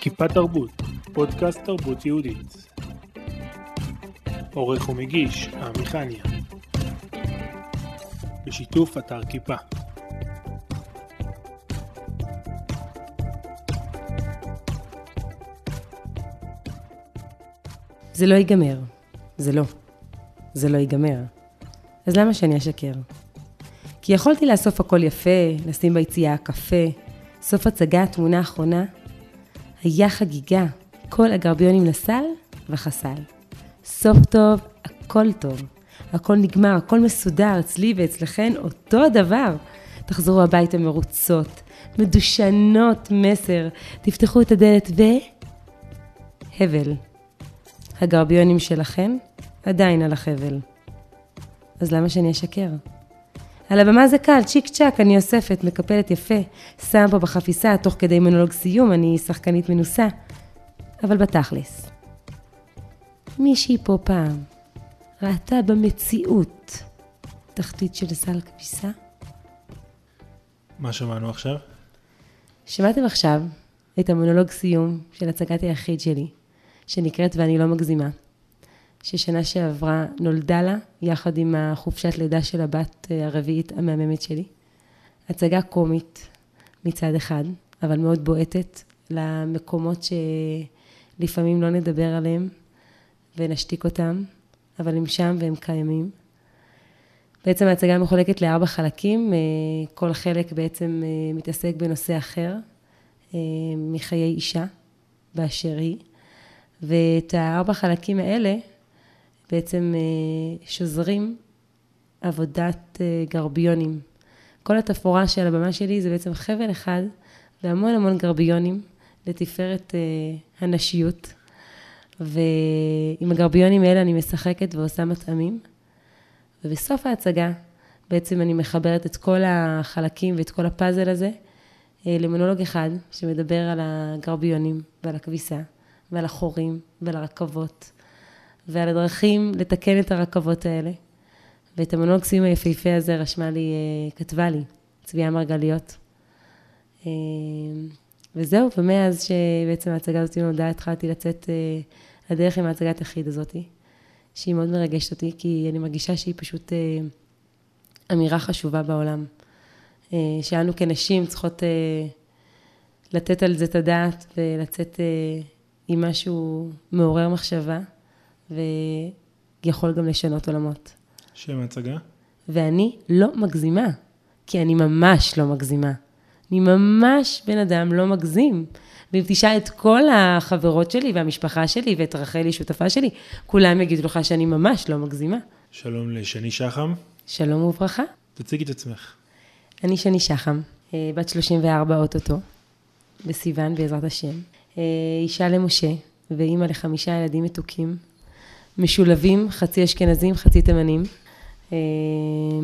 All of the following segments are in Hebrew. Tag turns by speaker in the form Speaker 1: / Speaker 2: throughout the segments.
Speaker 1: כיפה תרבות, פודקאסט תרבות יהודית. עורך ומגיש, עמיחניה. בשיתוף אתר כיפה.
Speaker 2: זה לא ייגמר. זה לא. זה לא ייגמר. אז למה שאני אשקר? כי יכולתי לאסוף הכל יפה, לשים ביציאה קפה, סוף הצגה, תמונה אחרונה. היה חגיגה, כל הגרביונים לסל וחסל. סוף טוב, הכל טוב. הכל נגמר, הכל מסודר, אצלי ואצלכן אותו הדבר. תחזרו הביתה מרוצות, מדושנות מסר, תפתחו את הדלת ו... הבל. הגרביונים שלכן עדיין על החבל. אז למה שאני אשקר? על הבמה זה קל, צ'יק צ'אק, אני אוספת, מקפלת יפה, שם פה בחפיסה, תוך כדי מונולוג סיום, אני שחקנית מנוסה. אבל בתכלס, מישהי פה פעם ראתה במציאות תחתית של סל כביסה?
Speaker 1: מה שמענו עכשיו?
Speaker 2: שמעתם עכשיו את המונולוג סיום של הצגת היחיד שלי, שנקראת ואני לא מגזימה, ששנה שעברה נולדה לה, יחד עם החופשת לידה של הבת אה, הרביעית המהממת שלי. הצגה קומית מצד אחד, אבל מאוד בועטת למקומות שלפעמים לא נדבר עליהם ונשתיק אותם, אבל הם שם והם קיימים. בעצם ההצגה מחולקת לארבע חלקים, אה, כל חלק בעצם אה, מתעסק בנושא אחר מחיי אישה באשר היא. ואת הארבע חלקים האלה בעצם אה, שוזרים עבודת אה, גרביונים. כל התפאורה של הבמה שלי זה בעצם חבל אחד והמון המון גרביונים לתפארת אה, הנשיות. ועם הגרביונים האלה אני משחקת ועושה מטעמים. ובסוף ההצגה בעצם אני מחברת את כל החלקים ואת כל הפאזל הזה למונולוג אחד שמדבר על הגרביונים ועל הכביסה ועל החורים ועל הרכבות ועל הדרכים לתקן את הרכבות האלה. ואת המונולוג סיום היפהפה הזה רשמה לי, אה, כתבה לי, צביה מרגליות. אה, וזהו, ומאז שבעצם ההצגה הזאת נולדה, התחלתי לצאת אה, לדרך עם ההצגת יחיד הזאת, שהיא מאוד מרגשת אותי, כי אני מרגישה שהיא פשוט אמירה חשובה בעולם. שאנו כנשים צריכות לתת על זה את הדעת ולצאת עם משהו מעורר מחשבה. ויכול גם לשנות עולמות.
Speaker 1: שם ההצגה?
Speaker 2: ואני לא מגזימה, כי אני ממש לא מגזימה. אני ממש בן אדם לא מגזים. ואם תשאל את כל החברות שלי והמשפחה שלי ואת רחלי, שותפה שלי, כולם יגידו לך שאני ממש לא מגזימה.
Speaker 1: שלום לשני שחם.
Speaker 2: שלום וברכה.
Speaker 1: תציגי את עצמך.
Speaker 2: אני שני שחם, אה, בת 34 אוטוטו, בסיוון בעזרת השם. אה, אישה למשה ואימא לחמישה ילדים מתוקים, משולבים, חצי אשכנזים, חצי תימנים. אה,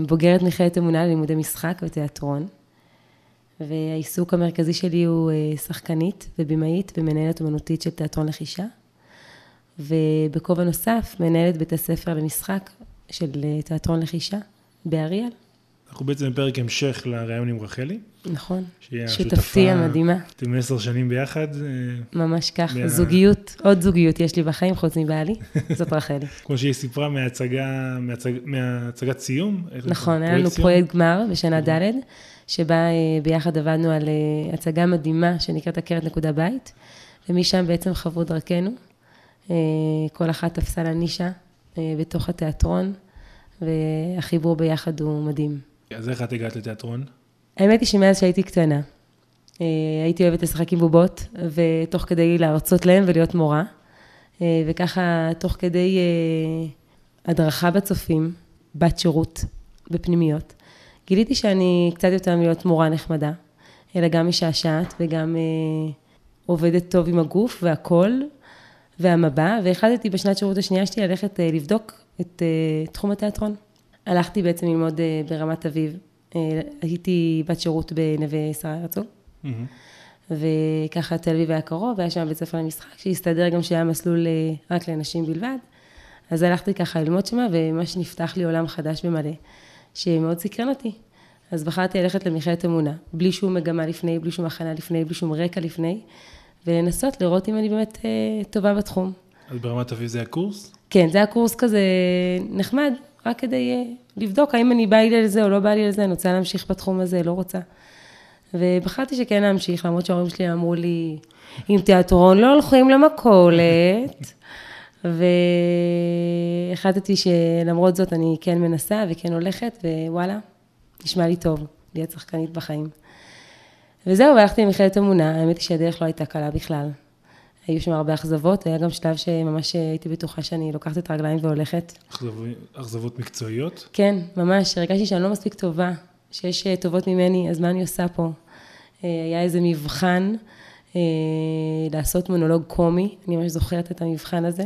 Speaker 2: בוגרת מכללת אמונה ללימודי משחק ותיאטרון. והעיסוק המרכזי שלי הוא אה, שחקנית ובימאית ומנהלת אמנותית של תיאטרון לחישה. ובכובע נוסף, מנהלת בית הספר למשחק של אה, תיאטרון לחישה באריאל.
Speaker 1: אנחנו בעצם בפרק המשך לראיון עם רחלי.
Speaker 2: נכון, שותפתי המדהימה.
Speaker 1: אתם עשר שנים ביחד. אה,
Speaker 2: ממש כך, מה... זוגיות, עוד זוגיות יש לי בחיים חוץ מבעלי, זאת רחלי.
Speaker 1: כמו שהיא סיפרה מהצגה, מהצג, מהצגת סיום.
Speaker 2: נכון, היה לנו פרויקט גמר בשנה ד', שבה אה, ביחד עבדנו על אה, הצגה מדהימה שנקראת עקרת נקודה בית, ומשם בעצם חברו דרכנו. כל אחת תפסה לה נישה בתוך התיאטרון, והחיבור ביחד הוא מדהים.
Speaker 1: אז איך את הגעת לתיאטרון?
Speaker 2: האמת היא שמאז שהייתי קטנה, אה, הייתי אוהבת לשחק עם בובות, ותוך כדי להרצות להם ולהיות מורה. אה, וככה, תוך כדי אה, הדרכה בצופים, בת שירות בפנימיות, גיליתי שאני קצת יותר מלהיות מורה נחמדה, אלא גם משעשעת וגם עובדת טוב עם הגוף והקול והמבע, והחלטתי בשנת שירות השנייה שלי ללכת לבדוק את תחום התיאטרון. הלכתי בעצם ללמוד אה, ברמת אביב. אה, הייתי בת שירות בנווה שרה הרצוג. וככה תל אביב היה קרוב, היה שם בית ספר למשחק, שהסתדר גם שהיה מסלול אה, רק לנשים בלבד. אז הלכתי ככה ללמוד שמה, וממש נפתח לי עולם חדש ומלא, שמאוד סקרן אותי. אז בחרתי ללכת למכללת אמונה, בלי שום מגמה לפני, בלי שום הכנה לפני, בלי שום רקע לפני, ולנסות לראות אם אני באמת אה, טובה בתחום.
Speaker 1: אז ברמת אביב זה הקורס?
Speaker 2: כן, זה היה קורס כזה נחמד, רק כדי אה, לבדוק האם אני באה לי לזה או לא באה לי לזה, אני רוצה להמשיך בתחום הזה, לא רוצה. ובחרתי שכן להמשיך, למרות שההורים שלי אמרו לי, עם תיאטרון לא הולכים למכולת. והחלטתי שלמרות זאת אני כן מנסה וכן הולכת, ווואלה, נשמע לי טוב להיות שחקנית בחיים. וזהו, והלכתי למכללת אמונה, האמת היא שהדרך לא הייתה קלה בכלל. היו שם הרבה אכזבות, היה גם שלב שממש הייתי בטוחה שאני לוקחת את הרגליים והולכת.
Speaker 1: אכזבות מקצועיות?
Speaker 2: כן, ממש, הרגשתי שאני לא מספיק טובה, שיש אה, טובות ממני, אז מה אני עושה פה? אה, היה איזה מבחן אה, לעשות מונולוג קומי, אני ממש זוכרת את המבחן הזה,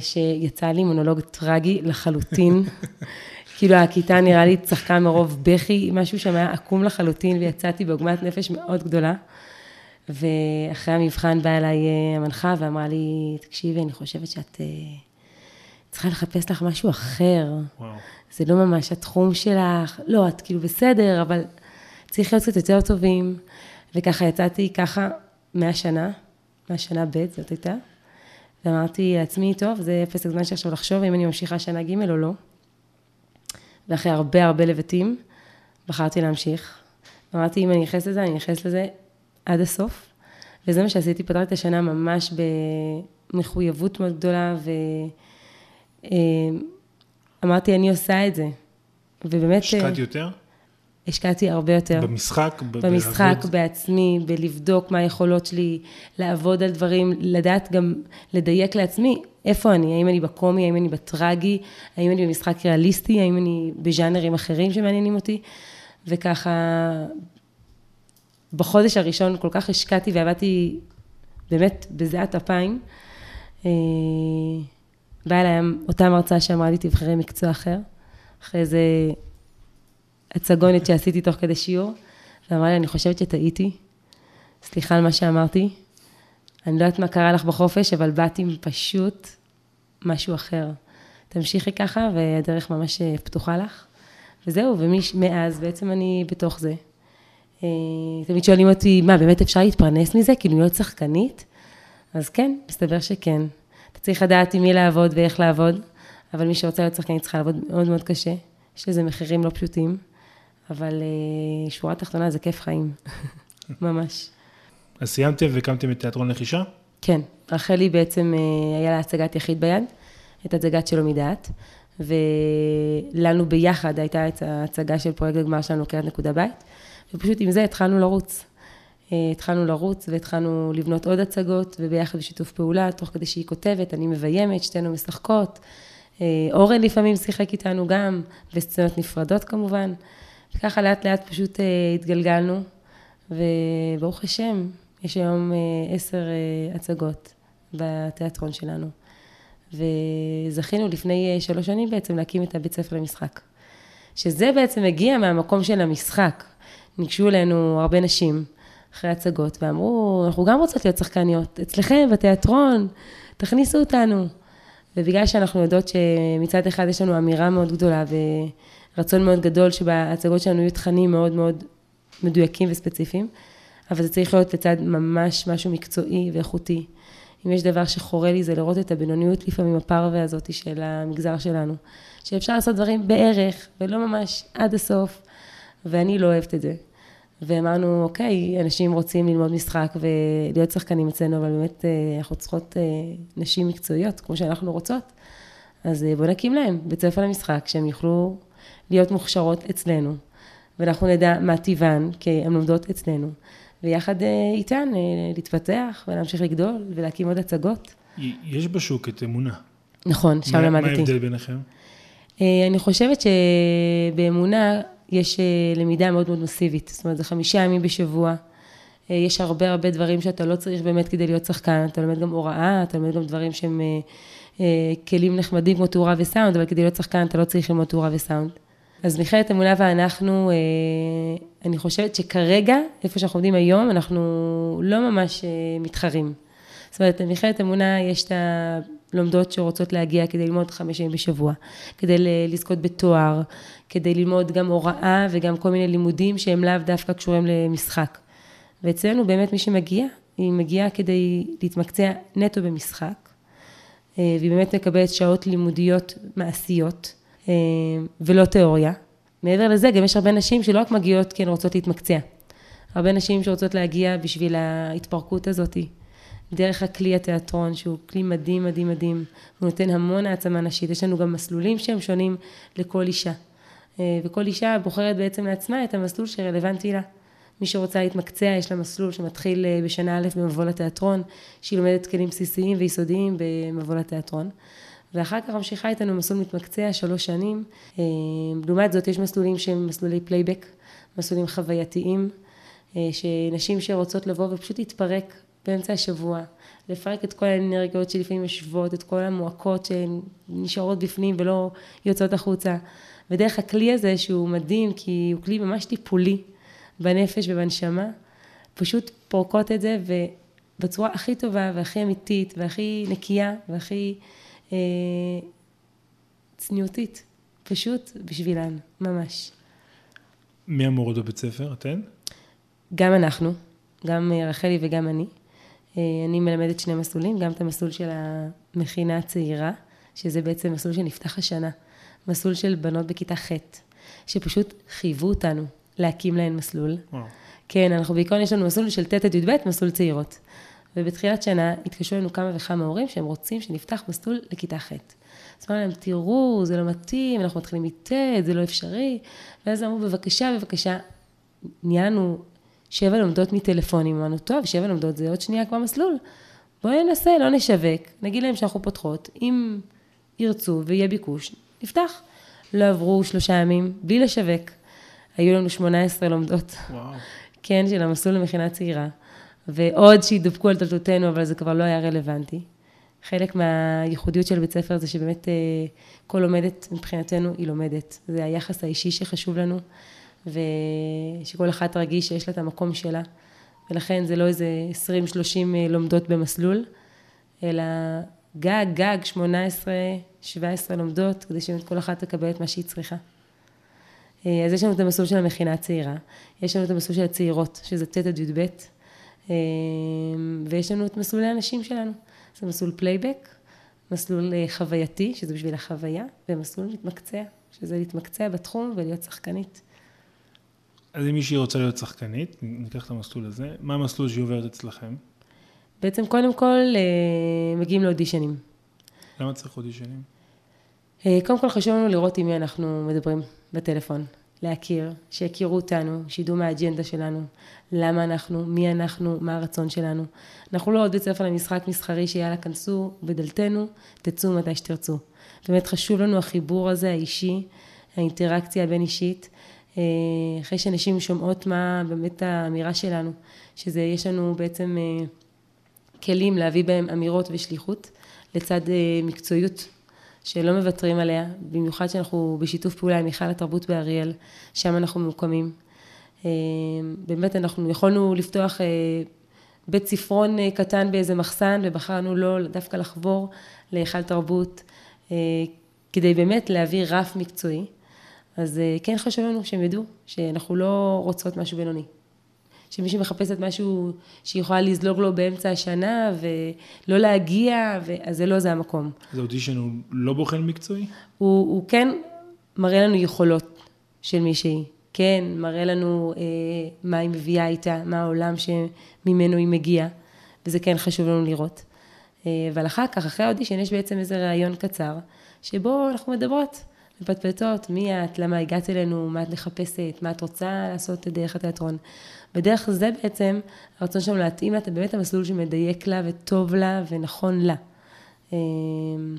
Speaker 2: שיצא לי מונולוג טרגי לחלוטין. כאילו הכיתה נראה לי צחקה מרוב בכי, משהו שם היה עקום לחלוטין, ויצאתי בעוגמת נפש מאוד גדולה. ואחרי המבחן באה אליי אה, המנחה ואמרה לי, תקשיבי, אני חושבת שאת אה, צריכה לחפש לך משהו אחר. וואו. זה לא ממש התחום שלך, לא, את כאילו בסדר, אבל צריך להיות קצת יותר טובים. וככה יצאתי ככה מהשנה, מהשנה ב' זאת הייתה. ואמרתי לעצמי, טוב, זה אפס הזמן שעכשיו לחשוב אם אני ממשיכה שנה ג' או לא. ואחרי הרבה הרבה לבטים, בחרתי להמשיך. אמרתי, אם אני נכנסת לזה, אני נכנסת לזה עד הסוף. וזה מה שעשיתי, פתרתי את השנה ממש במחויבות מאוד גדולה, ואמרתי, אני עושה את זה. ובאמת...
Speaker 1: השקעת יותר?
Speaker 2: השקעתי הרבה יותר.
Speaker 1: במשחק?
Speaker 2: במשחק, בעבוד. בעצמי, בלבדוק מה היכולות שלי, לעבוד על דברים, לדעת גם לדייק לעצמי איפה אני, האם אני בקומי, האם אני בטרגי, האם אני במשחק ריאליסטי, האם אני בז'אנרים אחרים שמעניינים אותי, וככה בחודש הראשון כל כך השקעתי ועבדתי באמת בזיעת אפיים. אה, באה אליי אותה מרצה שאמרה לי, תבחרי מקצוע אחר, אחרי איזה הצגונת שעשיתי תוך כדי שיעור, ואמרה לי, אני חושבת שטעיתי, סליחה על מה שאמרתי, אני לא יודעת מה קרה לך בחופש, אבל באתי עם פשוט משהו אחר. תמשיכי ככה, והדרך ממש פתוחה לך. וזהו, ומאז בעצם אני בתוך זה. אה, תמיד שואלים אותי, מה, באמת אפשר להתפרנס מזה? כאילו להיות שחקנית? אז כן, מסתבר שכן. אתה צריך לדעת עם מי לעבוד ואיך לעבוד, אבל מי שרוצה להיות שחקנית צריכה לעבוד מאוד מאוד קשה. יש לזה מחירים לא פשוטים, אבל אה, שורה תחתונה זה כיף חיים, ממש.
Speaker 1: אז סיימתם והקמתם את תיאטרון לחישה?
Speaker 2: כן, רחלי בעצם אה, היה לה הצגת יחיד ביד, את הצגת שלו מדעת, ולנו ביחד הייתה את ההצגה של פרויקט הגמר שלנו קריאת נקודה בית. ופשוט עם זה התחלנו לרוץ. אה, התחלנו לרוץ והתחלנו לבנות עוד הצגות, וביחד בשיתוף פעולה, תוך כדי שהיא כותבת, אני מביימת, שתינו משחקות. אה, אורן לפעמים שיחק איתנו גם, וסצנות נפרדות כמובן. וככה לאט לאט פשוט אה, התגלגלנו, וברוך השם, יש היום עשר הצגות בתיאטרון שלנו. וזכינו לפני שלוש שנים בעצם להקים את הבית ספר למשחק. שזה בעצם הגיע מהמקום של המשחק. ניגשו אלינו הרבה נשים אחרי הצגות ואמרו, אנחנו גם רוצות להיות שחקניות, אצלכם בתיאטרון, תכניסו אותנו. ובגלל שאנחנו יודעות שמצד אחד יש לנו אמירה מאוד גדולה ורצון מאוד גדול שבהצגות שלנו יהיו תכנים מאוד מאוד מדויקים וספציפיים, אבל זה צריך להיות לצד ממש משהו מקצועי ואיכותי. אם יש דבר שחורה לי זה לראות את הבינוניות לפעמים הפרווה הזאת של המגזר שלנו, שאפשר לעשות דברים בערך ולא ממש עד הסוף, ואני לא אוהבת את זה. ואמרנו, אוקיי, אנשים רוצים ללמוד משחק ולהיות שחקנים אצלנו, אבל באמת אה, אנחנו צריכות אה, נשים מקצועיות, כמו שאנחנו רוצות. אז אה, בואו נקים להם בית ספר למשחק, שהם יוכלו להיות מוכשרות אצלנו, ואנחנו נדע מה טיבן, כי הן לומדות אצלנו, ויחד איתן להתפתח ולהמשיך לגדול ולהקים עוד הצגות.
Speaker 1: יש בשוק את אמונה.
Speaker 2: נכון, שם למדתי.
Speaker 1: מה ההבדל ביניכם?
Speaker 2: אני חושבת שבאמונה יש אה, למידה מאוד מאוד מסיבית, זאת אומרת, זה חמישה ימים בשבוע. אה, יש הרבה הרבה דברים שאתה לא צריך באמת כדי להיות שחקן, אתה לומד גם הוראה, אתה לומד גם דברים שהם אה, כלים נחמדים כמו תאורה וסאונד, אבל כדי להיות שחקן אתה לא צריך ללמוד תאורה וסאונד. אז מכללת אמונה ואנחנו, אני חושבת שכרגע, איפה שאנחנו עומדים היום, אנחנו לא ממש מתחרים. זאת אומרת, במכללת אמונה יש את הלומדות שרוצות להגיע כדי ללמוד חמש ימים בשבוע, כדי לזכות בתואר, כדי ללמוד גם הוראה וגם כל מיני לימודים שהם לאו דווקא קשורים למשחק. ואצלנו באמת מי שמגיע, היא מגיעה כדי להתמקצע נטו במשחק, אה, והיא באמת מקבלת שעות לימודיות מעשיות, אה, ולא תיאוריה. מעבר לזה, גם יש הרבה נשים שלא רק מגיעות כי הן רוצות להתמקצע. הרבה נשים שרוצות להגיע בשביל ההתפרקות הזאתי. דרך הכלי התיאטרון, שהוא כלי מדהים, מדהים, מדהים. הוא נותן המון העצמה נשית. יש לנו גם מסלולים שהם שונים לכל אישה. אה, וכל אישה בוחרת בעצם לעצמה את המסלול שרלוונטי לה. מי שרוצה להתמקצע, יש לה מסלול שמתחיל אה, בשנה א' במבוא לתיאטרון, שהיא לומדת כלים בסיסיים ויסודיים במבוא לתיאטרון. ואחר כך ממשיכה איתנו מסלול מתמקצע שלוש שנים. אה, לעומת זאת, יש מסלולים שהם מסלולי פלייבק, מסלולים חווייתיים, שנשים שרוצות לבוא ופשוט להתפרק באמצע השבוע, לפרק את כל האנרגיות שלפעמים יושבות, את כל המועקות שנשארות בפנים ולא יוצאות החוצה. ודרך הכלי הזה שהוא מדהים, כי הוא כלי ממש טיפולי בנפש ובנשמה, פשוט פורקות את זה ובצורה הכי טובה והכי אמיתית והכי נקייה והכי אה, צניעותית, פשוט בשבילן, ממש.
Speaker 1: מי המורות בבית ספר? אתן?
Speaker 2: גם אנחנו, גם רחלי וגם אני. אה, אני מלמדת שני מסלולים, גם את המסלול של המכינה הצעירה, שזה בעצם מסלול שנפתח השנה, מסלול של בנות בכיתה ח', שפשוט חייבו אותנו להקים להן מסלול. וואו. כן, אנחנו בעיקרון יש לנו מסלול של ט' עד י"ב, מסלול צעירות. ובתחילת שנה התקשרו לנו כמה וכמה הורים שהם רוצים שנפתח מסלול לכיתה ח'. אז אמרנו להם, תראו, זה לא מתאים, אנחנו מתחילים מט', זה לא אפשרי. ואז אמרו, בבקשה, בבקשה, נהיה לנו שבע לומדות מטלפונים, אמרנו, טוב, שבע לומדות זה עוד שנייה כבר מסלול. בואי ננסה, לא נשווק, נגיד להם שאנחנו פותחות, אם ירצו ויהיה ביקוש, נפתח. לא עברו שלושה ימים בלי לשווק. היו לנו 18 לומדות. וואו. כן, של המסלול למכינה צעירה. ועוד שהתדפקו על דלתותינו, אבל זה כבר לא היה רלוונטי. חלק מהייחודיות של בית ספר זה שבאמת אה, כל לומדת מבחינתנו היא לומדת. זה היחס האישי שחשוב לנו. ושכל אחת תרגיש שיש לה את המקום שלה, ולכן זה לא איזה 20-30 אה, לומדות במסלול, אלא גג, גג, 18-17 לומדות, כדי שכל אחת תקבל את מה שהיא צריכה. אה, אז יש לנו את המסלול של המכינה הצעירה, יש לנו את המסלול של הצעירות, שזה ט' עד י"ב, אה, ויש לנו את מסלולי הנשים שלנו. זה מסלול פלייבק, מסלול חווייתי, שזה בשביל החוויה, ומסלול מתמקצע, שזה להתמקצע בתחום ולהיות שחקנית.
Speaker 1: אז אם מישהי רוצה להיות שחקנית, ניקח את המסלול הזה, מה המסלול שהיא עוברת אצלכם?
Speaker 2: בעצם קודם כל אה, מגיעים לאודישנים.
Speaker 1: למה צריך אודישנים?
Speaker 2: אה, קודם כל חשוב לנו לראות עם מי אנחנו מדברים בטלפון, להכיר, שיכירו אותנו, שידעו מה האג'נדה שלנו, למה אנחנו, מי אנחנו, מה הרצון שלנו. אנחנו לא עוד בית ספר למשחק מסחרי שיאללה, כנסו בדלתנו, תצאו מתי שתרצו. באמת חשוב לנו החיבור הזה, האישי, האינטראקציה הבין אישית, אחרי שנשים שומעות מה באמת האמירה שלנו, שזה יש לנו בעצם אה, כלים להביא בהם אמירות ושליחות לצד אה, מקצועיות שלא מוותרים עליה, במיוחד שאנחנו בשיתוף פעולה עם מיכל התרבות באריאל, שם אנחנו ממוקמים. באמת אנחנו יכולנו לפתוח בית ספרון קטן באיזה מחסן ובחרנו לא דווקא לחבור להיכל תרבות כדי באמת להביא רף מקצועי. אז אה, כן חשוב לנו שהם ידעו שאנחנו לא רוצות משהו בינוני. שמי שמחפשת משהו שהיא יכולה לזלוג לו באמצע השנה ולא להגיע, אז זה לא זה המקום.
Speaker 1: אז האודישן הוא לא בוחן מקצועי?
Speaker 2: הוא, הוא כן מראה לנו יכולות של מישהי. כן, מראה לנו אה, מה היא מביאה איתה, מה העולם שממנו היא מגיעה, וזה כן חשוב לנו לראות. אה, אבל אחר כך, אחרי האודישן, יש בעצם איזה ראיון קצר, שבו אנחנו מדברות. מפטפטות, מי את, למה הגעת אלינו, מה את מחפשת, מה את רוצה לעשות דרך התיאטרון. בדרך זה בעצם הרצון שלנו להתאים לה את באמת המסלול שמדייק לה וטוב לה ונכון לה. אמ,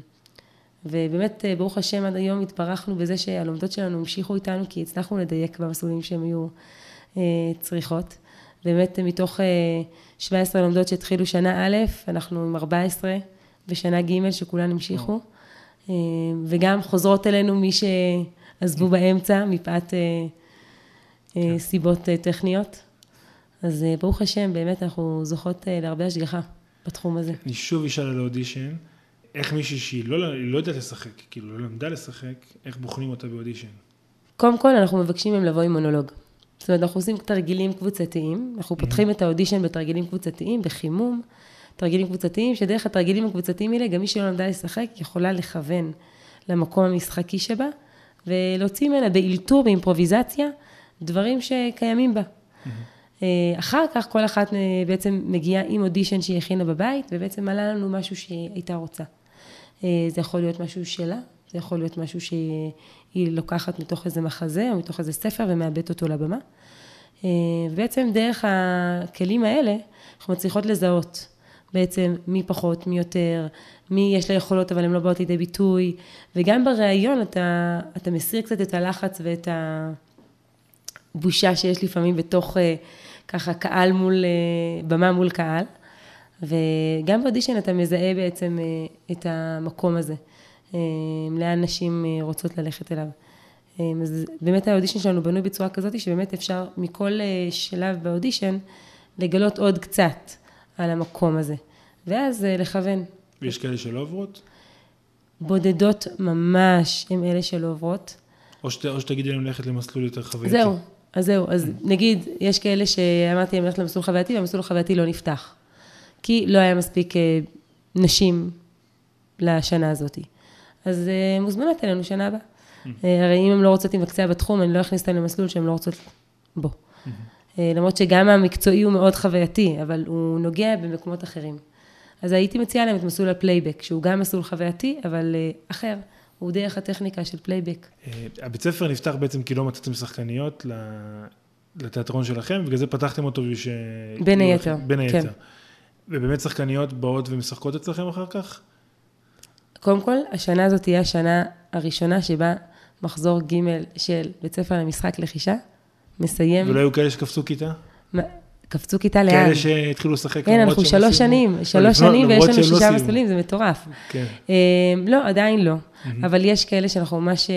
Speaker 2: ובאמת, ברוך השם, עד היום התברכנו בזה שהלומדות שלנו המשיכו איתנו, כי הצלחנו לדייק במסלולים שהן היו אה, צריכות. באמת, מתוך 17 אה, לומדות שהתחילו שנה א', אנחנו עם 14 ושנה ג' שכולן המשיכו. אה, וגם חוזרות אלינו מי שעזבו באמצע מפאת אה, אה, כן. סיבות טכניות. אז ברוך השם, באמת אנחנו זוכות להרבה השגחה בתחום הזה.
Speaker 1: אני שוב אשאל על האודישן, איך מישהי שהיא לא, לא יודעת לשחק, כאילו לא למדה לשחק, איך בוחנים אותה באודישן?
Speaker 2: קודם כל אנחנו מבקשים מהם לבוא עם מונולוג. זאת אומרת, אנחנו עושים תרגילים קבוצתיים, אנחנו פותחים את האודישן בתרגילים קבוצתיים, בחימום, תרגילים קבוצתיים, שדרך התרגילים הקבוצתיים האלה, גם מי שלא למדה לשחק, יכולה לכוון למקום המשחקי שבה, ולהוציא ממנה באלתור, באימפרוביזציה, דברים שקיימים בה. אה, אחר כך כל אחת אה, בעצם מגיעה עם אודישן שהיא הכינה בבית, ובעצם עלה לנו משהו שהיא הייתה רוצה. אה, זה יכול להיות משהו שלה, זה יכול להיות משהו שהיא לוקחת מתוך איזה מחזה או מתוך איזה ספר ומאבדת אותו לבמה. ובעצם דרך הכלים האלה אנחנו מצליחות לזהות בעצם מי פחות, מי יותר, מי יש לה יכולות אבל הן לא באות לידי ביטוי, וגם בריאיון אתה, אתה מסיר קצת את הלחץ ואת הבושה שיש לפעמים בתוך ככה קהל מול, אה, במה מול קהל, וגם באודישן אתה מזהה בעצם אה, את המקום הזה, אה, לאן נשים רוצות ללכת אליו. אז באמת האודישן שלנו בנוי בצורה כזאת שבאמת אפשר מכל שלב באודישן לגלות עוד קצת על המקום הזה, ואז לכוון.
Speaker 1: ויש כאלה שלא עוברות?
Speaker 2: בודדות ממש הם אלה שלא עוברות.
Speaker 1: או, שת, או שתגידי להם ללכת למסלול יותר חווייתי.
Speaker 2: זהו, אז זהו, אז נגיד, יש כאלה שאמרתי, אני הולכת למסלול חווייתי, והמסלול החווייתי לא נפתח. כי לא היה מספיק אה, נשים לשנה הזאת. אז אה, מוזמנות אלינו שנה הבאה. אה, הרי אם הן לא רוצות להתמקצע בתחום, אני לא אכניס אותן למסלול שהן לא רוצות בו. למרות שגם המקצועי הוא מאוד חווייתי, אבל הוא נוגע במקומות אחרים. אז הייתי מציעה להם את מסלול הפלייבק, שהוא גם מסלול חווייתי, אבל אחר. הוא דרך הטכניקה של פלייבק.
Speaker 1: אה, הבית ספר נפתח בעצם כי לא מצאתם שחקניות לתיאטרון שלכם, ובגלל זה פתחתם אותו בשביל ש...
Speaker 2: בין היתר,
Speaker 1: בין היתר. כן. ובאמת שחקניות באות ומשחקות אצלכם אחר כך?
Speaker 2: קודם כל, השנה הזאת תהיה השנה הראשונה שבה מחזור ג' של בית ספר למשחק לחישה מסיים...
Speaker 1: ולא היו כאלה שקפצו כיתה?
Speaker 2: קפצו כיתה לאן?
Speaker 1: כאלה שהתחילו לשחק.
Speaker 2: כן, אנחנו שלוש שנים, שלוש שנים ויש לנו שישה לא מסלולים, זה מטורף.
Speaker 1: כן.
Speaker 2: אמ, לא, עדיין לא. אבל יש כאלה שאנחנו ממש אה,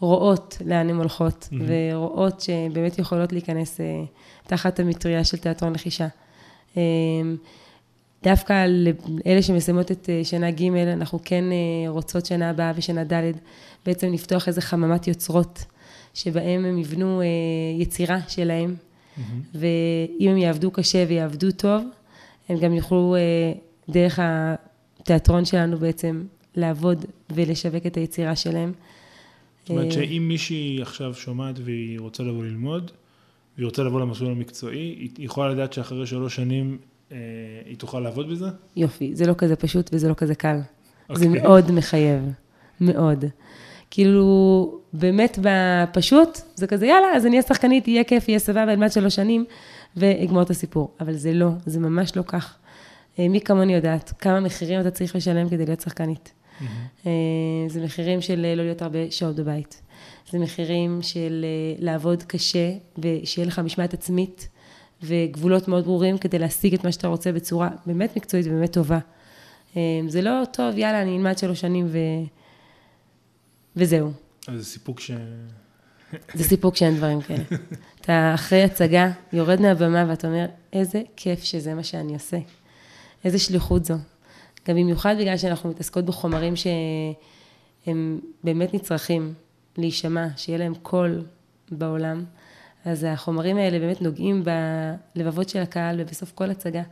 Speaker 2: רואות לאן הן הולכות, ורואות שבאמת יכולות להיכנס אה, תחת המטריה של תיאטרון לחישה. אמ, דווקא לאלה שמסיימות את אה, שנה ג', אנחנו כן רוצות שנה הבאה ושנה ד', בעצם לפתוח איזה חממת יוצרות, שבהם הם יבנו יצירה שלהם, Mm-hmm. ואם הם יעבדו קשה ויעבדו טוב, הם גם יוכלו אה, דרך התיאטרון שלנו בעצם לעבוד ולשווק את היצירה שלהם.
Speaker 1: זאת אומרת אה, שאם מישהי עכשיו שומעת והיא רוצה לבוא ללמוד, והיא רוצה לבוא למסלול המקצועי, היא יכולה לדעת שאחרי שלוש שנים אה, היא תוכל לעבוד בזה?
Speaker 2: יופי, זה לא כזה פשוט וזה לא כזה קל. Okay. זה אוקיי. מאוד מחייב, מאוד. כאילו, באמת בפשוט, זה כזה, יאללה, אז אני אהיה שחקנית, יהיה כיף, יהיה סבבה, אלמד שלוש שנים, ואגמור את הסיפור. אבל זה לא, זה ממש לא כך. אה, מי כמוני יודעת כמה מחירים אתה צריך לשלם כדי להיות שחקנית. Mm-hmm. זה מחירים של אה, לא להיות הרבה שעות בבית. זה מחירים של לעבוד קשה, ושיהיה לך משמעת עצמית, וגבולות מאוד ברורים כדי להשיג את מה שאתה רוצה בצורה באמת מקצועית ובאמת טובה. זה לא טוב, יאללה, אני אלמד שלוש שנים ו... וזהו.
Speaker 1: זה סיפוק ש...
Speaker 2: זה סיפוק שאין דברים כאלה. אתה אחרי הצגה, יורד מהבמה ואתה אומר, איזה כיף שזה מה שאני עושה. איזה שליחות זו. גם במיוחד בגלל שאנחנו מתעסקות בחומרים שהם באמת נצרכים להישמע, שיהיה להם קול בעולם. אז החומרים האלה באמת נוגעים בלבבות של הקהל, ובסוף כל הצגה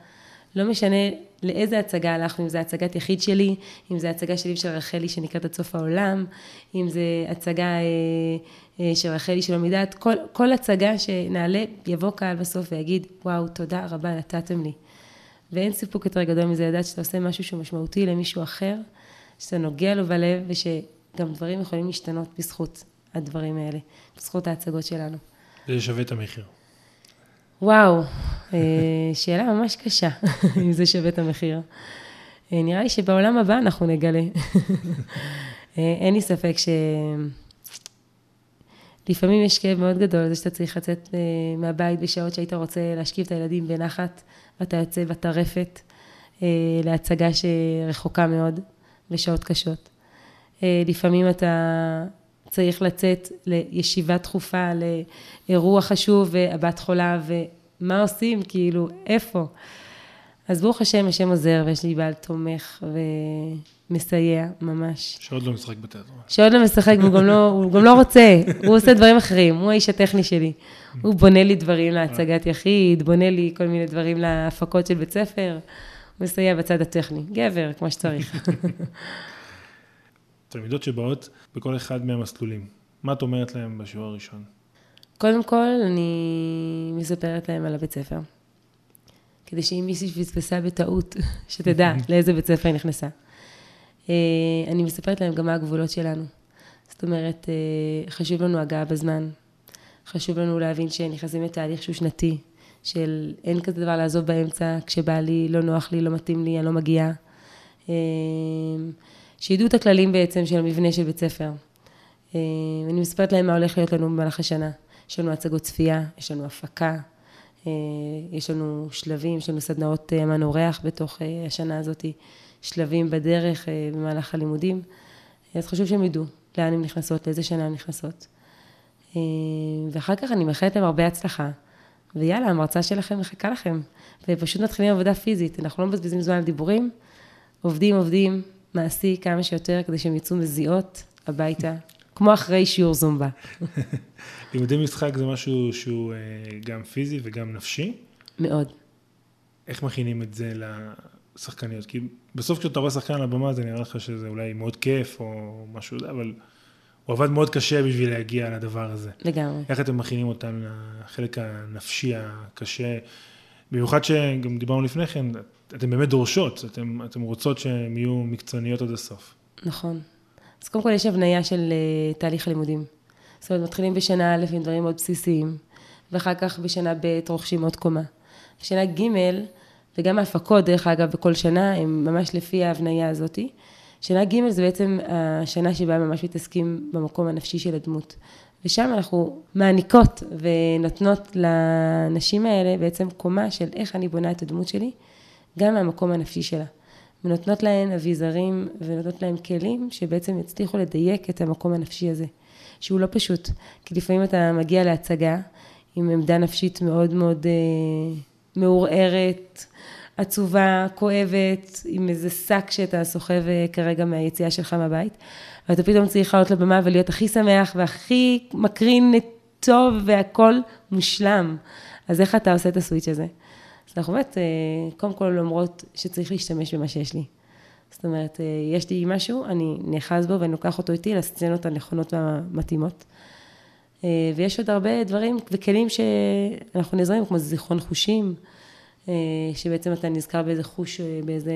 Speaker 2: לא משנה לאיזה הצגה הלכנו, אם זו הצגת יחיד שלי, אם זו הצגה שלי ושל רחלי שנקראת עד סוף העולם, אם זו הצגה אה, אה, של רחלי שלא מדעת, כל, כל הצגה שנעלה, יבוא קהל בסוף ויגיד, וואו, תודה רבה, נתתם לי. ואין סיפוק יותר גדול מזה, לדעת שאתה עושה משהו שהוא משמעותי למישהו אחר, שאתה נוגע לו בלב, ושגם דברים יכולים להשתנות בזכות הדברים האלה, בזכות ההצגות שלנו.
Speaker 1: זה שווה את המחיר.
Speaker 2: וואו, אה, שאלה ממש קשה, אם זה שווה את המחיר. אה, נראה לי שבעולם הבא אנחנו נגלה. אה, אין לי ספק שלפעמים יש כאב מאוד גדול על זה שאתה צריך לצאת מהבית בשעות שהיית רוצה להשכיב את הילדים בנחת, ואתה יוצא בטרפת להצגה שרחוקה מאוד, ושעות קשות. לפעמים אתה צריך לצאת לישיבה דחופה, לאירוע חשוב, והבת חולה, ומה עושים? כאילו, איפה? אז ברוך השם, השם עוזר, ויש לי בעל תומך, מסייע ממש.
Speaker 1: שעוד לא משחק בתיאטרון.
Speaker 2: שעוד לא משחק, והוא גם לא, הוא גם לא רוצה, הוא עושה דברים אחרים, הוא האיש הטכני שלי. הוא בונה לי דברים להצגת יחיד, בונה לי כל מיני דברים להפקות של בית ספר, הוא מסייע בצד הטכני. גבר, כמו שצריך.
Speaker 1: תלמידות שבאות בכל אחד מהמסלולים, מה את אומרת להם בשיעור הראשון?
Speaker 2: קודם כל, אני מספרת להם על הבית ספר. כדי שאם מישהי פספסה בטעות, שתדע לאיזה בית ספר היא נכנסה. אה, אני מספרת להם גם מה הגבולות שלנו. זאת אומרת, אה, חשוב לנו הגעה בזמן. חשוב לנו להבין שנכנסים לתהליך שהוא שנתי, של אין כזה דבר לעזוב באמצע, כשבא לי, לא נוח לי, לא מתאים לי, אני לא מגיעה. אה, שידעו את הכללים בעצם של המבנה של בית ספר. אני מספרת להם מה הולך להיות לנו במהלך השנה. יש לנו הצגות צפייה, יש לנו הפקה, יש לנו שלבים, יש לנו סדנאות אמן אורח בתוך השנה הזאת. שלבים בדרך אה, במהלך הלימודים, אז חשוב שהם ידעו לאן הן נכנסות, לאיזה שנה הן נכנסות. אה, ואחר כך אני מאחלת להם הרבה הצלחה, ויאללה, המרצה שלכם מחכה לכם, ופשוט מתחילים עבודה פיזית, אנחנו לא מבזבזים זמן על דיבורים, עובדים, עובדים, מעשי כמה שיותר, כדי שהם יצאו מזיעות הביתה, כמו אחרי שיעור זומבה.
Speaker 1: לימודי משחק זה משהו שהוא אה, גם פיזי וגם נפשי?
Speaker 2: מאוד.
Speaker 1: איך מכינים את זה שחקניות, כי בסוף כשאתה רואה שחקן על הבמה זה נראה לך שזה אולי מאוד כיף או משהו, אבל הוא עבד מאוד קשה בשביל להגיע לדבר הזה.
Speaker 2: לגמרי.
Speaker 1: איך אתם מכינים אותם לחלק הנפשי הקשה, במיוחד שגם דיברנו לפני כן, אתן באמת דורשות, אתן, רוצות שהן יהיו מקצועניות עד הסוף.
Speaker 2: נכון. אז קודם כל יש הבניה של uh, תהליך הלימודים. זאת אומרת, מתחילים בשנה א' עם דברים מאוד בסיסיים, ואחר כך בשנה ב' רוכשים עוד קומה. בשנה ג' וגם ההפקות, דרך אגב, בכל שנה, הם ממש לפי ההבניה הזאתי. שנה ג' זה בעצם השנה שבה ממש מתעסקים במקום הנפשי של הדמות. ושם אנחנו מעניקות ונותנות לנשים האלה בעצם קומה של איך אני בונה את הדמות שלי, גם מהמקום הנפשי שלה. ונותנות להן אביזרים ונותנות להן כלים שבעצם יצליחו לדייק את המקום הנפשי הזה, שהוא לא פשוט. כי לפעמים אתה מגיע להצגה עם עמדה נפשית מאוד מאוד אה, מעורערת, עצובה, כואבת, עם איזה שק שאתה סוחב אה, כרגע מהיציאה שלך מהבית, ואתה פתאום צריך לעלות לבמה ולהיות הכי שמח והכי מקרין טוב והכל מושלם. אז איך אתה עושה את הסוויץ' הזה? אז אנחנו באמת, אה, קודם כל אומרות שצריך להשתמש במה שיש לי. זאת אומרת, אה, יש לי משהו, אני נאחז בו ואני לוקח אותו איתי לסצנות הנכונות והמתאימות. ויש עוד הרבה דברים וכלים שאנחנו נעזרים, כמו זיכרון חושים, שבעצם אתה נזכר באיזה חוש, אה, באיזה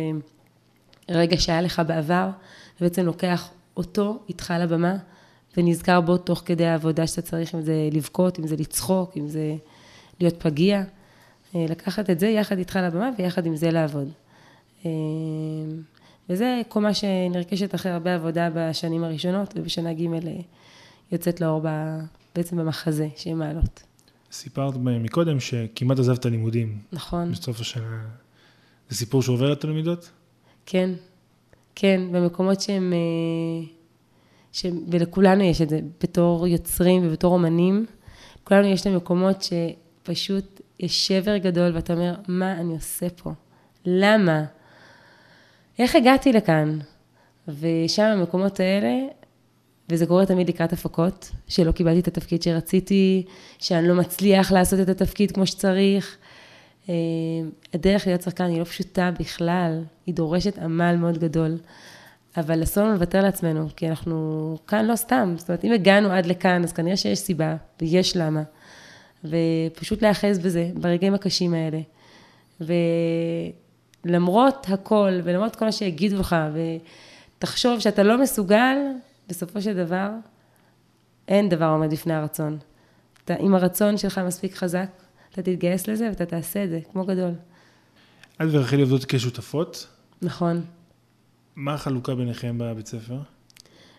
Speaker 2: רגע שהיה לך בעבר, ובעצם לוקח אותו איתך לבמה, ונזכר בו תוך כדי העבודה שאתה צריך, אם זה לבכות, אם זה לצחוק, אם זה להיות פגיע. אה, לקחת את זה יחד איתך לבמה ויחד עם זה לעבוד. וזה קומה שנרכשת אחרי הרבה עבודה בשנים הראשונות, ובשנה ג' יוצאת לאור בעצם במחזה שהן מעלות.
Speaker 1: סיפרת מקודם שכמעט עזבת לימודים.
Speaker 2: נכון.
Speaker 1: בסוף השנה. זה סיפור שעובר לתלמידות?
Speaker 2: כן, כן, במקומות שהם, אה, שהם, ולכולנו יש את זה, בתור יוצרים ובתור אומנים, לכולנו יש את המקומות שפשוט יש שבר גדול ואתה אומר, מה אני עושה פה? למה? איך הגעתי לכאן? ושם המקומות האלה, וזה קורה תמיד לקראת הפקות, שלא קיבלתי את התפקיד שרציתי, שאני לא מצליח לעשות את התפקיד כמו שצריך. אה, הדרך להיות שחקן היא לא פשוטה בכלל, היא דורשת עמל מאוד גדול. אבל אסור לנו לוותר לעצמנו, כי אנחנו כאן לא סתם. זאת אומרת, אם הגענו עד לכאן, אז כנראה שיש סיבה, ויש למה. ופשוט להיאחז בזה, ברגעים הקשים האלה. ולמרות הכל, ולמרות כל מה שיגידו לך, ותחשוב שאתה לא מסוגל, בסופו של דבר, אין דבר עומד בפני הרצון. אתה, אם הרצון שלך מספיק חזק, אתה תתגייס לזה ואתה תעשה את זה, כמו גדול.
Speaker 1: את ורחלי עובדות כשותפות.
Speaker 2: נכון.
Speaker 1: מה החלוקה ביניכם בבית ספר?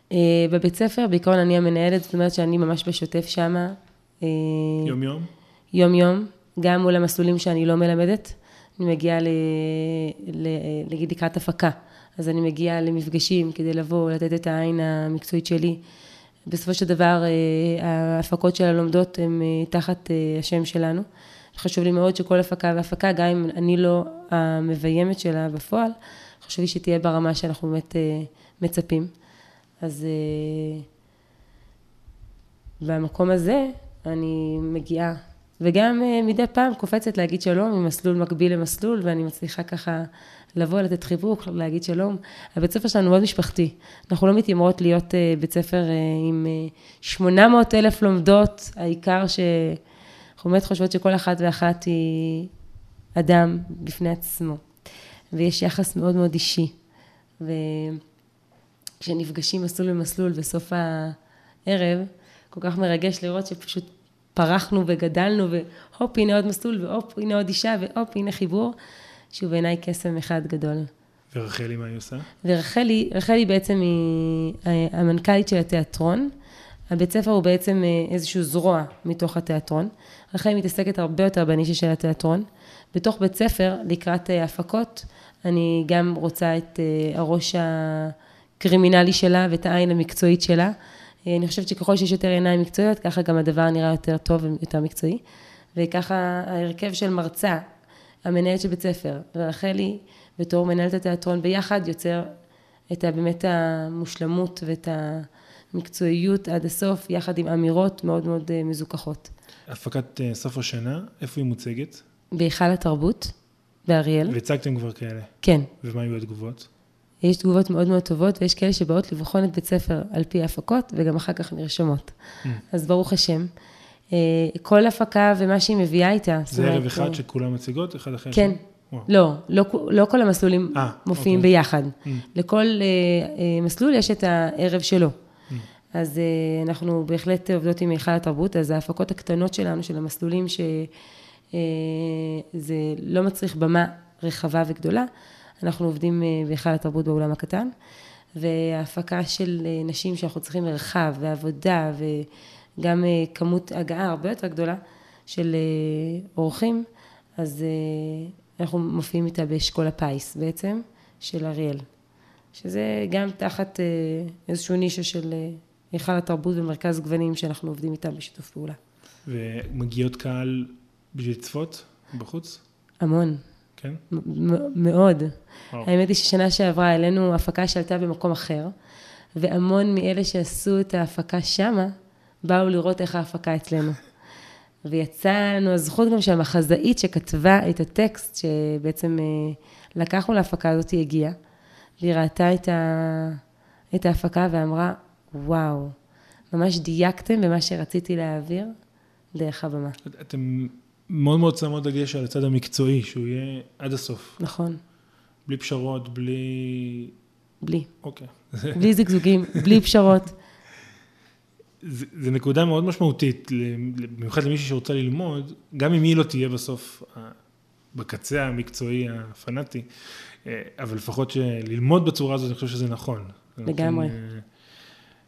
Speaker 2: Uh, בבית ספר, בעיקרון אני המנהלת, זאת אומרת שאני ממש בשוטף שמה.
Speaker 1: Uh, יום-יום?
Speaker 2: יום-יום, גם מול המסלולים שאני לא מלמדת. אני מגיעה, ל, נגיד, לקראת הפקה. אז אני מגיעה למפגשים כדי לבוא, לתת את העין המקצועית שלי. בסופו של דבר, אה, ההפקות של הלומדות הן אה, תחת אה, השם שלנו. חשוב לי מאוד שכל הפקה והפקה, גם אם אני לא המביימת שלה בפועל, חשוב לי שתהיה ברמה שאנחנו באמת מצפים. אז במקום הזה אני מגיעה, וגם מדי פעם קופצת להגיד שלום ממסלול מקביל למסלול, ואני מצליחה ככה לבוא, לתת חיבוק, להגיד שלום. הבית ספר שלנו מאוד משפחתי. אנחנו לא מתיימרות להיות אה, בית ספר אה, עם 800 אלף לומדות, העיקר שאנחנו באמת חושבות שכל אחת ואחת היא אדם בפני עצמו. ויש יחס מאוד מאוד אישי. וכשנפגשים מסלול במסלול בסוף הערב, כל כך מרגש לראות שפשוט פרחנו וגדלנו, והופ, הנה עוד מסלול, והופ, הנה עוד אישה, והופ, הנה חיבור, שהוא בעיניי קסם אחד גדול.
Speaker 1: ורחלי, מה היא עושה?
Speaker 2: ורחלי, רחלי בעצם היא המנכ"לית של התיאטרון. הבית ספר הוא בעצם אה, איזשהו זרוע מתוך התיאטרון. רחלי מתעסקת הרבה יותר בנישה של התיאטרון. בתוך בית ספר, לקראת אה, הפקות, אני גם רוצה את אה, הראש הקרימינלי שלה ואת העין המקצועית שלה. אה, אני חושבת שככל שיש יותר עיניים מקצועיות, ככה גם הדבר נראה יותר טוב ויותר מקצועי. וככה ההרכב של מרצה, המנהלת של בית ספר, ורחלי בתור מנהלת התיאטרון ביחד יוצר את באמת המושלמות ואת המקצועיות עד הסוף, יחד עם אמירות מאוד מאוד מזוכחות.
Speaker 1: הפקת סוף השנה, איפה היא מוצגת?
Speaker 2: בהיכל התרבות באריאל.
Speaker 1: והצגתם כבר כאלה?
Speaker 2: כן.
Speaker 1: ומה היו התגובות?
Speaker 2: יש תגובות מאוד מאוד טובות, ויש כאלה שבאות לבחון את בית ספר על פי ההפקות, וגם אחר כך נרשמות. Mm. אז ברוך השם. אה, כל הפקה ומה שהיא מביאה איתה.
Speaker 1: זה ערב אחד שכולם מציגות, אחד אחרי
Speaker 2: כן. לא, לא, לא כל המסלולים 아, אה, מופיעים אוקיי. ביחד. Mm. לכל מסלול יש את הערב שלו. Mm. אז אנחנו בהחלט עובדות עם היכל התרבות, אז ההפקות הקטנות שלנו, של המסלולים ש... אה, זה לא מצריך במה רחבה וגדולה. אנחנו עובדים אה, בהיכל התרבות באולם הקטן, וההפקה של אה, נשים שאנחנו צריכים מרחב ועבודה וגם כמות הגעה הרבה יותר גדולה של אורחים, אז אנחנו מופיעים איתה באשכול הפיס בעצם, של אריאל. שזה גם תחת איזשהו נישה של היכל התרבות ומרכז גוונים שאנחנו עובדים איתם בשיתוף פעולה.
Speaker 1: ומגיעות קהל בשביל לצפות בחוץ?
Speaker 2: המון.
Speaker 1: כן?
Speaker 2: מאוד. וואו. האמת היא ששנה שעברה העלינו הפקה שעלתה במקום אחר, והמון מאלה שעשו את ההפקה שמה, באו לראות איך ההפקה אצלנו. ויצאה לנו הזכות גם שהמחזאית שכתבה את הטקסט, שבעצם אה, לקחנו להפקה הזאת, היא הגיעה, והיא ראתה את, ה... את ההפקה ואמרה, וואו, ממש דייקתם במה שרציתי להעביר דרך הבמה.
Speaker 1: אתם מאוד מאוד שמות דגש על הצד המקצועי, שהוא יהיה עד הסוף.
Speaker 2: נכון.
Speaker 1: בלי פשרות, בלי...
Speaker 2: בלי.
Speaker 1: אוקיי.
Speaker 2: בלי זגזוגים, בלי פשרות.
Speaker 1: זו נקודה מאוד משמעותית, במיוחד למישהי שרוצה ללמוד, גם אם היא לא תהיה בסוף בקצה המקצועי הפנאטי, אה, אבל לפחות ללמוד בצורה הזאת, אני חושב שזה נכון.
Speaker 2: לגמרי. אה,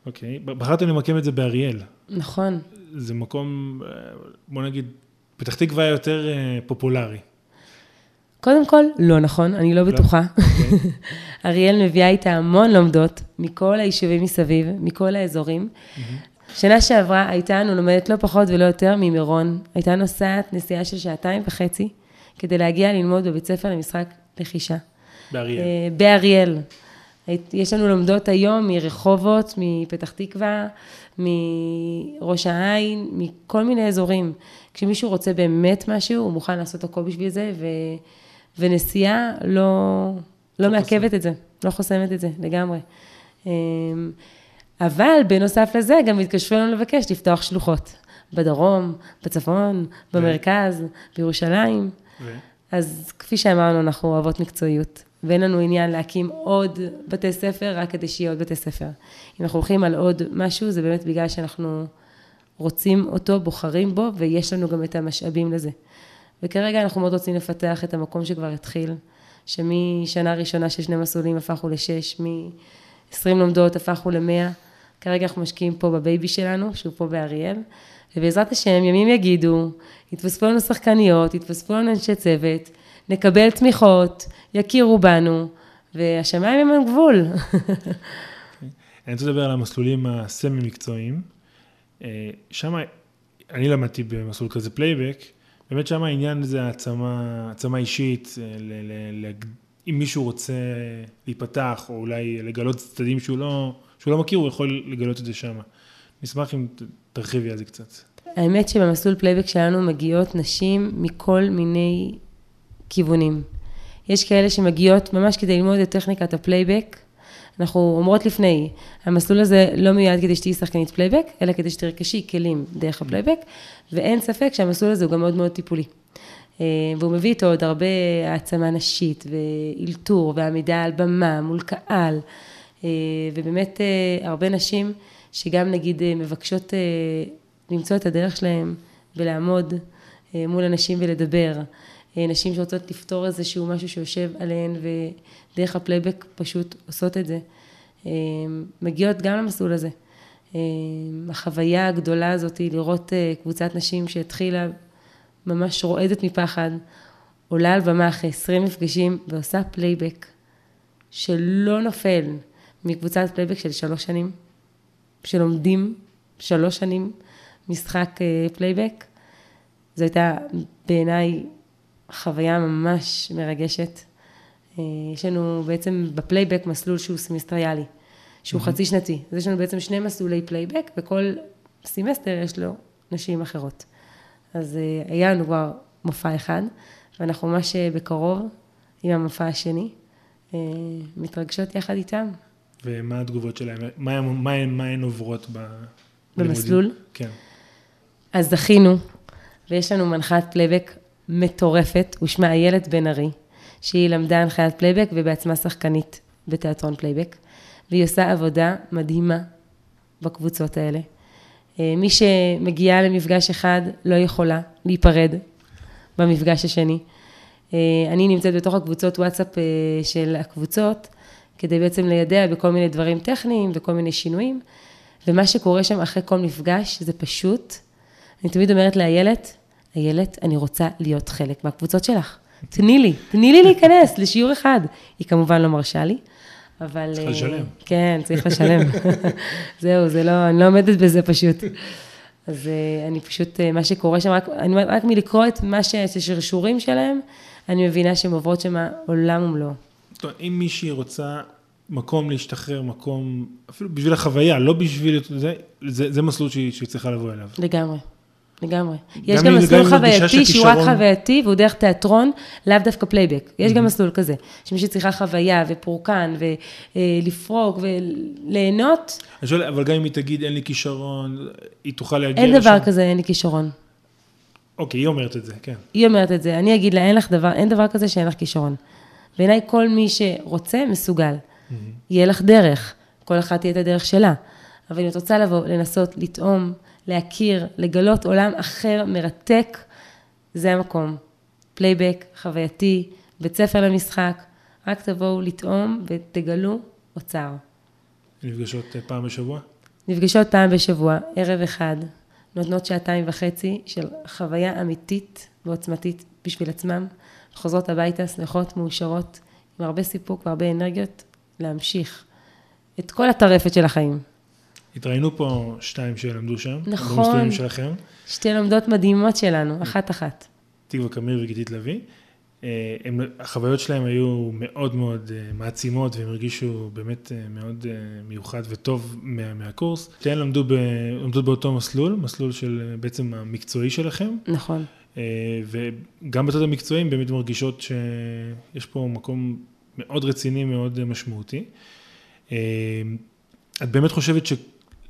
Speaker 1: אוקיי, בחרתם למקם את זה באריאל.
Speaker 2: נכון.
Speaker 1: זה מקום, אה, בוא נגיד, פתח תקווה יותר אה, פופולרי.
Speaker 2: קודם כל, לא נכון, אני לא, לא. בטוחה. אוקיי. אריאל מביאה איתה המון לומדות מכל היישובים מסביב, מכל האזורים. שנה שעברה הייתה לנו לומדת לא פחות ולא יותר ממירון. הייתה נוסעת נסיעה של שעתיים וחצי כדי להגיע ללמוד בבית ספר למשחק לחישה.
Speaker 1: באריאל. אה,
Speaker 2: באריאל. יש לנו לומדות היום מרחובות, מפתח תקווה, מראש העין, מכל מיני אזורים. כשמישהו רוצה באמת משהו, הוא מוכן לעשות הכל בשביל זה, ו, ונסיעה לא, לא, לא מעכבת את זה, לא חוסמת את זה לגמרי. אבל בנוסף לזה, גם התקשרו לנו לבקש לפתוח שלוחות. בדרום, בצפון, במרכז, בירושלים. ו? אז כפי שאמרנו, אנחנו אוהבות מקצועיות. ואין לנו עניין להקים עוד בתי ספר רק כדי שיהיה עוד בתי ספר. אם אנחנו הולכים על עוד משהו, זה באמת בגלל שאנחנו רוצים אותו, בוחרים בו, ויש לנו גם את המשאבים לזה. וכרגע אנחנו מאוד רוצים לפתח את המקום שכבר התחיל, שמשנה ראשונה של שני מסלולים הפכנו לשש, מ-20 לומדות הפכנו למאה. כרגע אנחנו משקיעים פה בבייבי שלנו, שהוא פה באריאל, ובעזרת השם, ימים יגידו, יתווספו לנו שחקניות, יתווספו לנו אנשי צוות, נקבל תמיכות, יכירו בנו, והשמיים הם הגבול.
Speaker 1: אני רוצה לדבר על המסלולים הסמי-מקצועיים. אה, שם, אני למדתי במסלול כזה פלייבק, באמת שם העניין זה העצמה, העצמה אישית, אה, אם מישהו רוצה להיפתח, או אולי לגלות צדדים שהוא לא, שהוא לא מכיר, הוא יכול לגלות את זה שם. נשמח אם תרחיבי על זה קצת.
Speaker 2: האמת שבמסלול פלייבק שלנו מגיעות נשים מכל מיני כיוונים. יש כאלה שמגיעות ממש כדי ללמוד את טכניקת הפלייבק. אנחנו אומרות לפני, המסלול הזה לא מיועד כדי שתהיי שחקנית פלייבק, אלא כדי שתרכשי כלים דרך הפלייבק, ואין ספק שהמסלול הזה הוא גם מאוד מאוד טיפולי. אה, והוא מביא איתו עוד הרבה העצמה נשית, ואילתור, ועמידה על במה מול קהל, אה, ובאמת אה, הרבה נשים שגם נגיד מבקשות למצוא את הדרך שלהם ולעמוד מול אנשים ולדבר. נשים שרוצות לפתור איזשהו משהו שיושב עליהן ודרך הפלייבק פשוט עושות את זה. מגיעות גם למסלול הזה. החוויה הגדולה הזאת היא לראות קבוצת נשים שהתחילה ממש רועדת מפחד, עולה על במה אחרי 20 מפגשים ועושה פלייבק שלא נופל מקבוצת פלייבק של שלוש שנים, שלומדים שלוש שנים משחק אה, פלייבק. זו הייתה בעיניי חוויה ממש מרגשת. אה, יש לנו בעצם בפלייבק מסלול שהוא סמסטריאלי, שהוא חצי שנתי. אז יש לנו בעצם שני מסלולי פלייבק, וכל סמסטר יש לו נשים אחרות. אז אה, היה לנו כבר מופע אחד, ואנחנו ממש אה, בקרוב עם המופע השני, אה, מתרגשות יחד איתם.
Speaker 1: ומה התגובות שלהם? מה, הן- מה, הן- מה הן עוברות ב...
Speaker 2: במסלול?
Speaker 1: כן.
Speaker 2: אז זכינו, ויש לנו מנחת פלייבק מטורפת, ושמה איילת בן ארי, שהיא למדה הנחיית פלייבק ובעצמה שחקנית בתיאטרון פלייבק, והיא עושה עבודה מדהימה בקבוצות האלה. אה, מי שמגיעה למפגש אחד לא יכולה להיפרד במפגש השני. אה, אני נמצאת בתוך הקבוצות וואטסאפ אה, של הקבוצות, כדי בעצם לידע בכל מיני דברים טכניים וכל מיני שינויים, ומה שקורה שם אחרי כל מפגש זה פשוט, אני תמיד אומרת לאיילת, איילת, אני רוצה להיות חלק מהקבוצות שלך. תני לי, תני לי להיכנס לשיעור אחד. היא כמובן לא מרשה לי, אבל...
Speaker 1: צריכה
Speaker 2: אה,
Speaker 1: לשלם.
Speaker 2: כן, צריך לשלם. זהו, זה לא, אני לא עומדת בזה פשוט. אז אה, אני פשוט, אה, מה שקורה שם, רק, אני רק מלקרוא את מה ש... את השרשורים שלהם, אני מבינה שהן עוברות שם עולם ומלואו.
Speaker 1: טוב, אם מישהי רוצה מקום להשתחרר, מקום, אפילו בשביל החוויה, לא בשביל... זה, זה, זה מסלול שהיא, שהיא צריכה לבוא אליו.
Speaker 2: לגמרי, לגמרי. יש
Speaker 1: גם
Speaker 2: מסלול חווייתי שהוא רק חווייתי והוא דרך תיאטרון, לאו דווקא פלייבק. יש גם מסלול כזה, שמי שצריכה חוויה ופורקן ולפרוק וליהנות,
Speaker 1: אני שואל, אבל גם אם היא תגיד אין לי כישרון, היא תוכל להגיע
Speaker 2: אין
Speaker 1: לשם?
Speaker 2: דבר כזה, אין לי כישרון.
Speaker 1: אוקיי, היא אומרת את זה, כן.
Speaker 2: היא אומרת את זה, אני אגיד לה, אין לך דבר, אין דבר כזה שאין לך כישרון. בעיניי כל מי שרוצה, מסוגל. יהיה לך דרך, כל אחת תהיה את הדרך שלה. אבל אם את רוצה לבוא, לנסות, לטעום, להכיר, לגלות עולם אחר, מרתק, זה המקום. פלייבק, חווייתי, בית ספר למשחק, רק תבואו לטעום ותגלו אוצר.
Speaker 1: נפגשות אה, פעם בשבוע?
Speaker 2: נפגשות פעם בשבוע, ערב אחד, נותנות שעתיים וחצי של חוויה אמיתית ועוצמתית בשביל עצמם, חוזרות הביתה שמחות, מאושרות, עם הרבה סיפוק והרבה אנרגיות, להמשיך את כל הטרפת של החיים.
Speaker 1: התראינו פה שתיים שלמדו שם.
Speaker 2: נכון.
Speaker 1: שלכם.
Speaker 2: שתי לומדות מדהימות שלנו, אחת-אחת.
Speaker 1: תקווה קמיר וגיתית לביא. אה, הם, החוויות שלהם היו מאוד מאוד אה, מעצימות והם הרגישו באמת אה, מאוד אה, מיוחד וטוב מה, מהקורס. שתיהן למדו, ב, למדו באותו מסלול, מסלול של אה, בעצם המקצועי שלכם,
Speaker 2: נכון.
Speaker 1: אה, וגם בצד המקצועי הם באמת מרגישות שיש פה מקום מאוד רציני, מאוד אה, משמעותי. אה, את באמת חושבת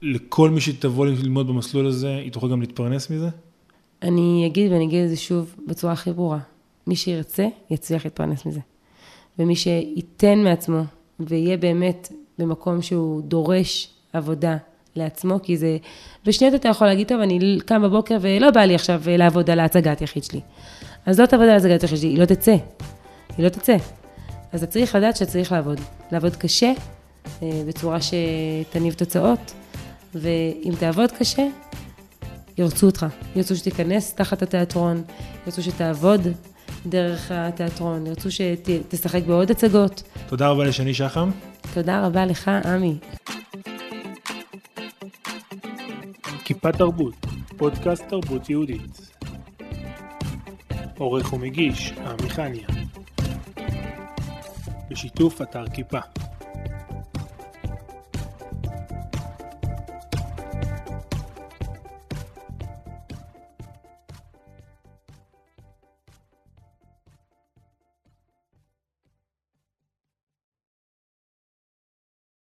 Speaker 1: שלכל מי שתבוא ללמוד במסלול הזה, היא תוכל גם להתפרנס מזה?
Speaker 2: אני אגיד ואני אגיד את זה שוב בצורה הכי ברורה. מי שירצה, יצליח להתפרנס מזה. ומי שייתן מעצמו ויהיה באמת במקום שהוא דורש עבודה לעצמו, כי זה, בשניות אתה יכול להגיד, טוב, אני קם בבוקר ולא בא לי עכשיו לעבוד על ההצגת יחיד שלי. אז לא תעבוד על ההצגת יחיד שלי, היא לא תצא. היא לא תצא. אז אתה צריך לדעת שאתה צריך לעבוד. לעבוד קשה, אה, בצורה שתניב תוצאות, ואם תעבוד קשה, ירצו אותך, ירצו שתיכנס תחת התיאטרון, ירצו שתעבוד דרך התיאטרון, ירצו שתשחק בעוד הצגות.
Speaker 1: תודה רבה לשני שחם.
Speaker 2: תודה רבה לך, עמי.
Speaker 1: כיפה תרבות, פודקאסט תרבות יהודית. עורך ומגיש, עמי חניה. בשיתוף אתר כיפה.